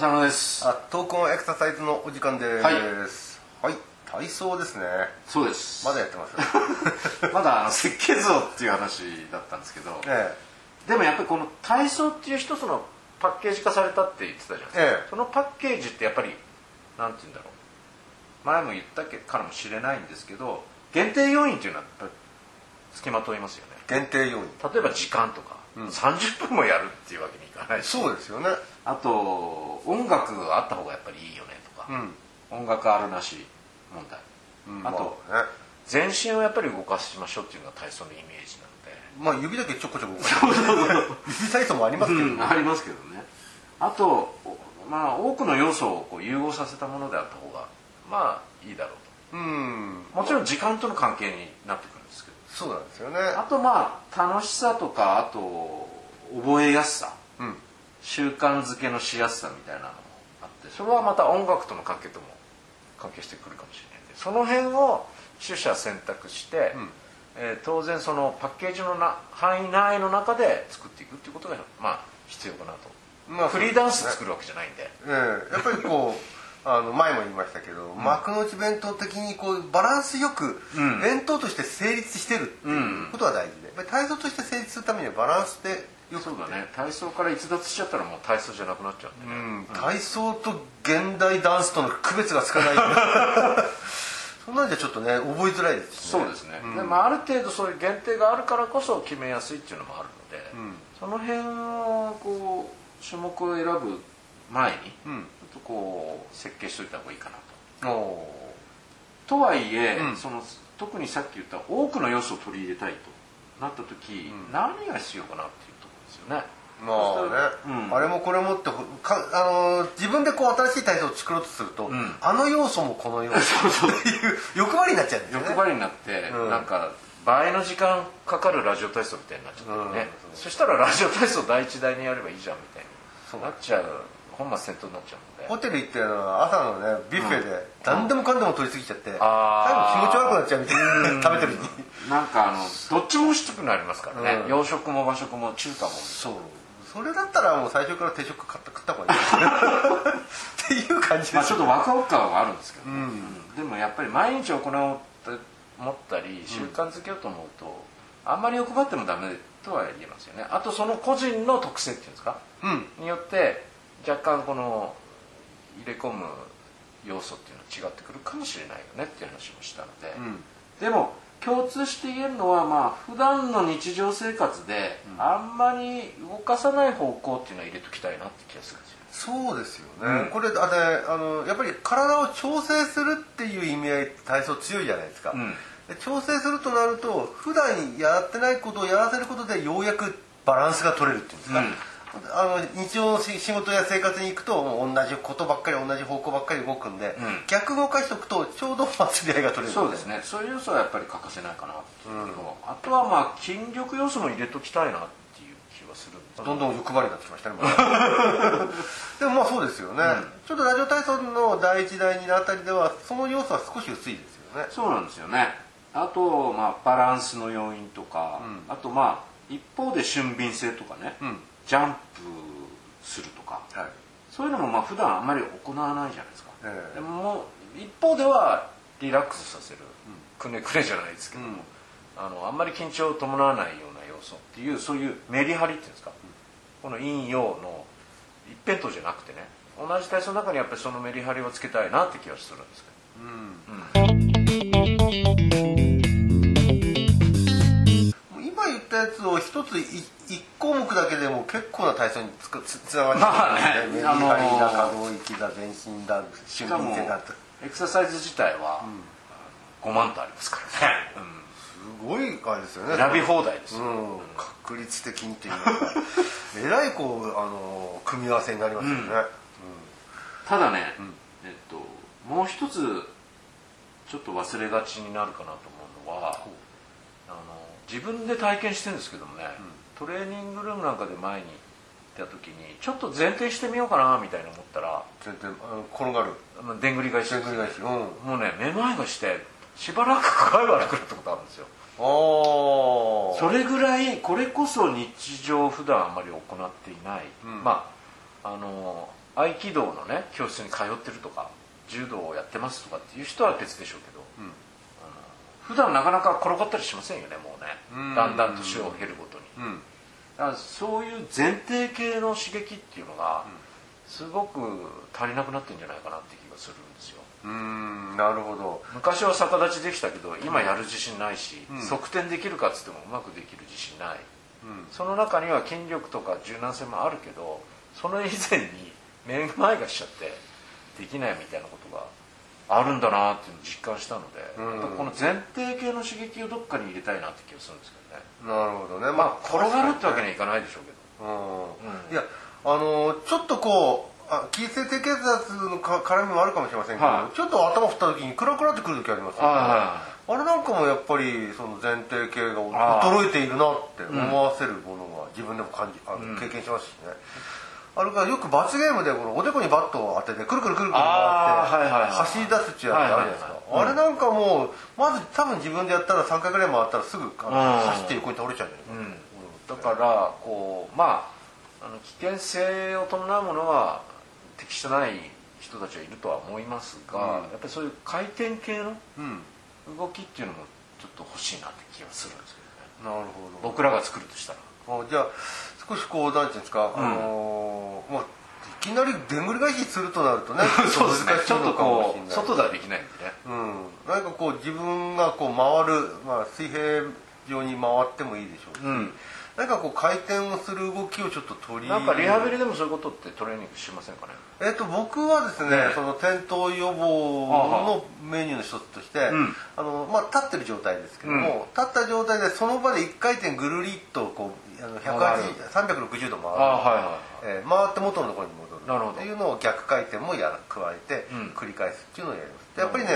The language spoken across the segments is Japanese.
浅野です。あ闘魂エクササイズのお時間です。はい、はい、体操ですね。そうです。まだやってます まだあの設計図をっていう話だったんですけど、ええ、でもやっぱりこの体操っていう一つのパッケージ化されたって言ってたじゃないですか、ええ、そのパッケージってやっぱりなんて言うんだろう。前も言ったからもしれないんですけど限定要因っていうのは付きまといますよね。限定要因。例えば時間とか、うん。30分もやるっていうわけにいかないし。そうですよね。あと音楽があった方がやっぱりいいよねとか、うん、音楽あるなし問題。うんあとまあね。全身をやっぱり動かしましょうっていうのが体操のイメージまあ指だけちょこちょこ動かして指体操もありますけど、なので、ありますけどね。あとおまあ多くの要素をこう融合させたものであった方がまあいいだろううん。ともちろん時間との関係になってくるそうなんですよね。あとまあ楽しさとかあと覚えやすさ。うん。習慣づけのしやすさみたいなのもあってそれはまた音楽との関係とも関係してくるかもしれないんでその辺を取捨選択して、うん。えー当然そのパッケージのな範囲内の中で作っていくっていうことがまあ必要かなと、まあフリーダンス作るわけじゃないんで。ええ。やっぱりこうあの前も言いましたけど、幕の内弁当的にこうバランスよくうん。弁当として成立してるっていうことが大事で、やっぱり体操として成立するためにはバランスでよくそうだね。体操から逸脱しちゃったらもう体操じゃなくなっちゃうんでうね、ん、体操と現代ダンスとの区別がつかない。そんなんじゃちょっとね覚えづらいですしそうですね、ん。でまあ、ある程度そういう限定があるからこそ決めやすいっていうのもあるので、うん。その辺をこう種目を選ぶ前にとこう設計しといた方がいいかなと。おとはいえ、うん。その特にさっき言った多くの要素を取り入れたいとなった時、うん。何が必要かなっていうところですよね。ーまあね、うん。あれもこれもってかあの自分でこう新しい体操を作ろうとすると、うん。あの要素もこの要素 っていう欲張りになっちゃうんですよね。欲張りになって、うん。なんか倍の時間かかるラジオ体操みたいになっちゃってね、うん。そしたらラジオ体操第一台にやればいいじゃんみたいそうになっちゃう本末転倒になっちゃうのでホテル行って朝のねビュッフェで何でもかんでも取りすぎちゃって、最後気持ち悪くなっちゃうみたいな食べてる時。になんかあのどっちも欲しくなりますからね、うん。洋食も和食も中華も。そう。それだったらもう最初から定食買った食った方がいい。っていう感じです。まあちょっとワクワク感はあるんですけど、うん。うん。でもやっぱり毎日行おうと思ったり習慣づけようと思うと、あんまり欲張ってもダメとは言えますよね。あとその個人の特性っていうんですか？うん。によって若干この入れ込む要素っていうのは違ってくるかもしれないよねっていう話もしたので、うん。でも共通して言えるのはまあ普段の日常生活であんまり動かさない方向っていうのは入れときたいなって気がするんですよそうですよね、うん。これあれあのやっぱり体を調整するっていう意味合いって体操強いじゃないですか、うん。で調整するとなると普段やってないことをやらせることでようやくバランスが取れるっていうんですか、うんあの日常のし仕事や生活に行くともう同じことばっかり同じ方向ばっかり動くんで、うん。逆動かしておくとちょうど祭り合いが取れるそうですね。そういう要素はやっぱり欠かせないかなっていうのと、あとはまあ筋力要素も入れときたいなっていう気はするんですど。んどん欲張りになってきましたね でもまあそうですよね、うん。ちょっとラジオ体操の第一第二のあたりではその要素は少し薄いですよね。そうなんですよね。あとまあバランスの要因とか、うん。あとまあ一方で俊敏性とかね、うんジャンプするとかはい。そういうのもまあ普段あんまり行わないじゃないですか、ええ。でも一方ではリラックスさせる、くねくねじゃないですけども、うん。あのあんまり緊張を伴わないような要素っていうそういうメリハリっていうんですか、この陰陽の一辺倒じゃなくてね同じ体操の中にやっぱりそのメリハリをつけたいなって気はするんですけど、うん。うんやつを一つい一項目だけでも結構な体操につくつつながりまあねあのーだ可動域だ全身だ俊しかも敏性だと。エクササイズ自体は5万とありますからね、すごいあれですよね。選び放題ですよ、うん、確率的にというか。えらいこうあの組み合わせになりますよね、ただね、ん。えっともう一つちょっと忘れがちになるかなと思自分で体験してるんですけどもね、トレーニングルームなんかで前に行った時にちょっと前転してみようかなみたいな思ったら転がる。まあでんぐり返し。全然返し。うん。もうねめまいがしてしばらく具合悪くなったことあるんですよ。それぐらいこれこそ日常普段あまり行っていない、うん。まああの合気道のね教室に通ってるとか柔道をやってますとかっていう人は別でしょうけど、あの普段なかなか転がったりしませんよねもうね。うん。だんだん年を経るごとに。うん。だからそういう前提系の刺激っていうのがすごく足りなくなってるんじゃないかなって気がするんですよ。うーんなるほど。昔は逆立ちできたけど今やる自信ないし、うん。側転できるかっつってもうまくできる自信ない。うん。その中には筋力とか柔軟性もあるけどその以前にめまいがしちゃってできないみたいなことがあるんだなっていうのを実感したので、うん。この前提系の刺激をどっかに入れたいなって気がするんですけどね。なるほどね。まあ転がるってわけににはいかないでしょうけど。うん。いやあのちょっとこうあ気性低血圧のか絡みもあるかもしれませんけど、はい。ちょっと頭振った時にクラクラってくる時ありますよね、はあれなんかもやっぱりその前提系が衰えているなって思わせるものが自分でも感じあのうん。経験しますしね、あれからよく罰ゲームでこのおでこにバットを当ててくるくるくるくる回って走り出すっていうやつあるじゃないですか、あれなんかもうまず多分自分でやったら3回ぐらい回ったらすぐ走って横に倒れちゃうんじゃないか。うん、だからこうまああの危険性を伴うものは適してない人たちはいるとは思いますが、うん。やっぱりそういう回転系のうん。動きっていうのもちょっと欲しいなって気がするんですけどね。なるほど。僕らが作るとしたら。あじゃあ少しこうなんていうんですか、あのーまあいきなりでんぐり返しするとなるとね そうですね。ちょっとこうう外ではできないんでね。うん、何かこう自分がこう回る、まあ、水平上に回ってもいいでしょうし、うん。何かこう回転をする動きをちょっと取りなんかリハビリでもそういうことってトレーニングしませんかね？えっと僕はですね、ね。その転倒予防のメニューの一つとして、うん。あのまあ、立ってる状態ですけども、立った状態でその場で1回転ぐるりっとこうあの180 360度回る、あはいはいえー回って元のところに戻る。なるほど。っていうのを逆回転もやら加えてうん。繰り返すっていうのをやります。でやっぱりね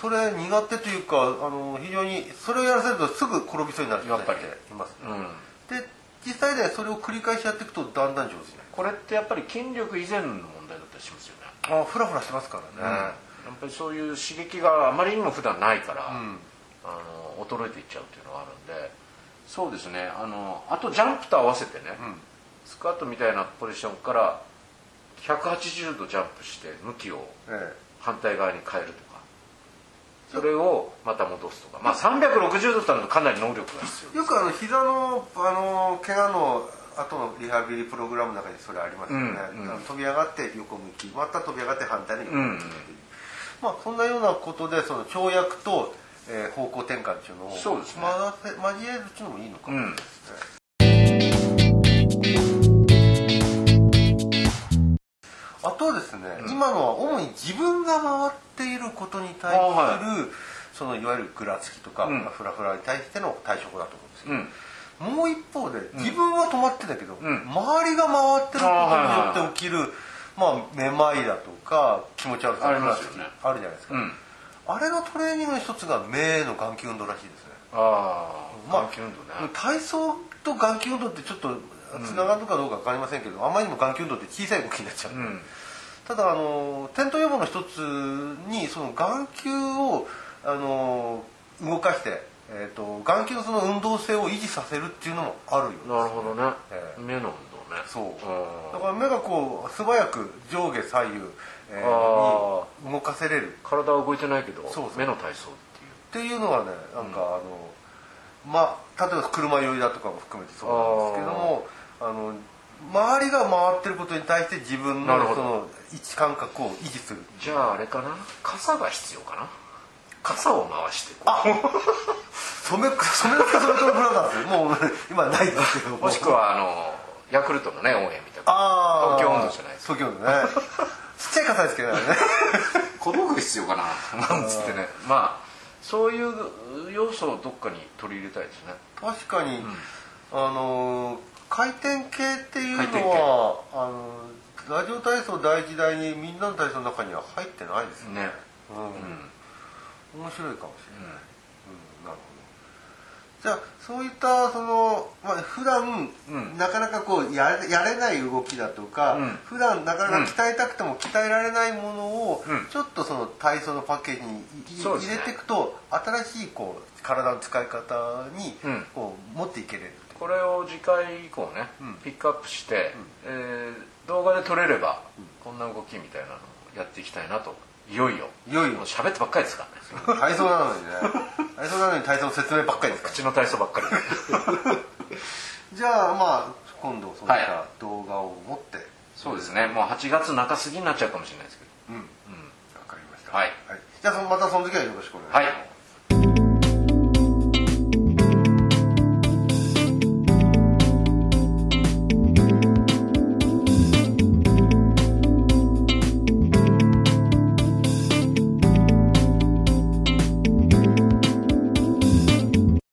それ苦手というかあの非常にそれをやらせるとすぐ転びそうになる人やっています、うん。で実際ねそれを繰り返しやっていくとだんだん上手になるこれってやっぱり筋力以前の問題だったりしますよね。あフラフラしてますからね、やっぱりそういう刺激があまりにも普段ないから、うん。あの衰えていっちゃうっていうのがあるんでそうですね。あのあとジャンプと合わせてね、うん。スクワットみたいなポジションから180度ジャンプして向きをえ反対側に変えるとか。それをまた戻すとか。まあ360度ってのはかなり能力が必要えよくあの膝のあの怪我の後のリハビリプログラムの中にそれありますよね、うんうん。飛び上がって横向きまた飛び上がって反対に横向き、うん。まあそんなようなことでその跳躍と、えー方向転換っていうのを。そうですね。交えるっていうのもいいのか。もしれないですね、あとはですね、今のは主に自分が回っていることに対する、あはそのいわゆるぐらつきとか、うん。フラフラに対しての対処法だと思うんですけど、うん。もう一方で自分は止まってんだけど、ん。周りが回ってることによって起きる、まあ、めまいだとか気持ち悪さありますよね。あるじゃないですか、うんあれのトレーニングの一つが目の眼球運動らしいですね。ああまあ眼球運動ね、体操と眼球運動ってちょっとつながるかどうか分かりませんけど、あまりにも眼球運動って小さい動きになっちゃう、うん。ただあの転倒予防の一つにその眼球をあの動かして、えー、と眼球のその運動性を維持させるっていうのもあるようです。なるほどね、ええ。目の運動ね。そう。うんだから目がこう素早く上下左右、えに動かせれる。体は動いてないけど目の体操っていう。っていうのがねなんか、あのまあ例えば車酔いだとかも含めてそうなんですけどもあの周りが回ってることに対して自分のその位置感覚を維持する。じゃああれかな？傘が必要かな？傘を回してこう。あ染め染めの染めとブラザーズ？もう今ないですけども。しくはあのヤクルトのね応援みたいなああ東京温度じゃないです東京温度ねちゃい傘ですけどね。小道具必要かな。なんつってね。まあそういう要素をどっかに取り入れたいですね。確かに、あの回転系っていうのはあのラジオ体操第一代にみんなの体操の中には入ってないですね。ね。うん。面白いかもしれない、うん。なるほどじゃあそういったその、まあ、普段、うん。なかなかこうやれやれない動きだとか、うん。普段なかなか鍛えたくても鍛えられないものを、うん。ちょっとその体操のパッケージにね。入れていくと新しいこう体の使い方にうん。こう持っていけれるこれを次回以降ね、うん。ピックアップして、えー動画で撮れれば、こんな動きみたいなのをやっていきたいなといよいよ。いよいよ喋ってばっかりですからね。体操なのにね。体操なのに体操の説明ばっかりですから。口の体操ばっかり。じゃあまあ今度そういっはた動画を持って、そうですね。もう8月中過ぎになっちゃうかもしれないですけど。うん。うん。わかりました。はい。じゃあまたその時はよろしくお願いします、はい